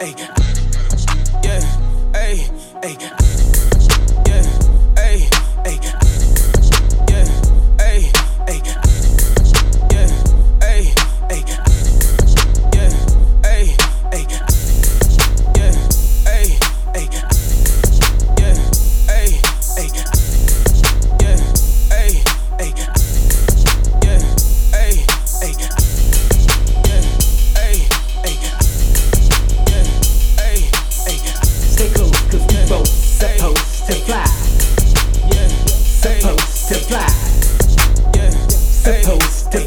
Hey,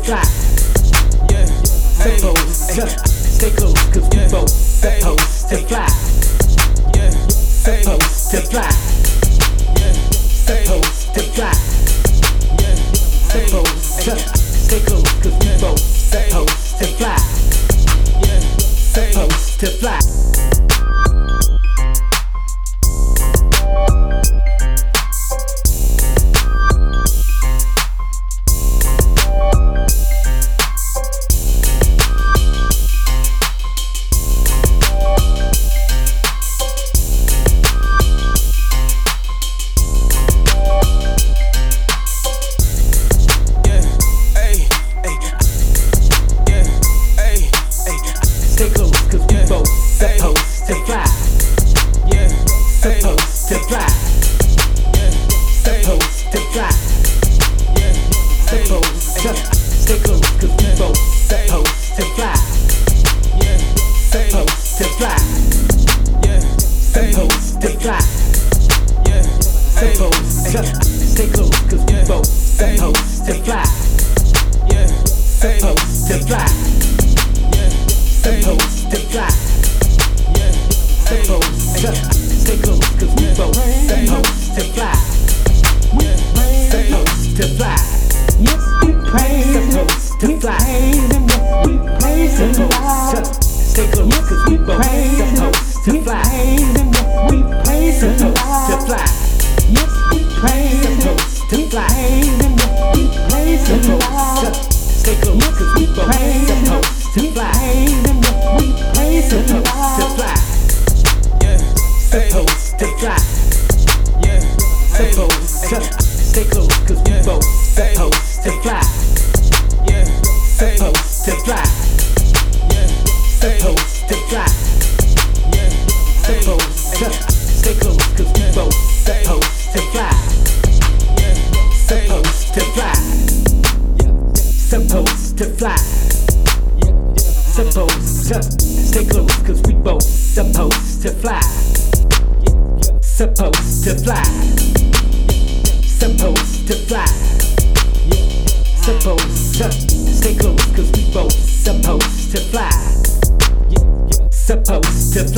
supposed to fly. Yeah, supposed to stay close, cause we both supposed to fly. Stay close, cause we both supposed to fly. Yeah, supposed to fly. Yeah, supposed to fly. Yeah, supposed to stay close, cause we both supposed to fly. Yeah, supposed to fly. Yeah, supposed to fly. Yeah, supposed to stay close, cause we both supposed to fly. Yeah, supposed to fly. To We fly. praise Him. Yes, we praise Supposed to fly. Yes, we praise Supposed to fly. Yes, we praise Supposed to stay close, Yes, cause we we both praise Him. supposed to fly. praise Him. Yes, we praise supposed to fly. Yeah, supposed to fly. Yeah, supposed to stay close, cause we both supposed to fly. Yeah, supposed to fly. Yeah, supposed to fly. To fly. Supposed to fly. Supposed to stay close, cause we both supposed to fly. Supposed to fly. Supposed to fly. Supposed to stay close, cause we both supposed to fly. Supposed to fly.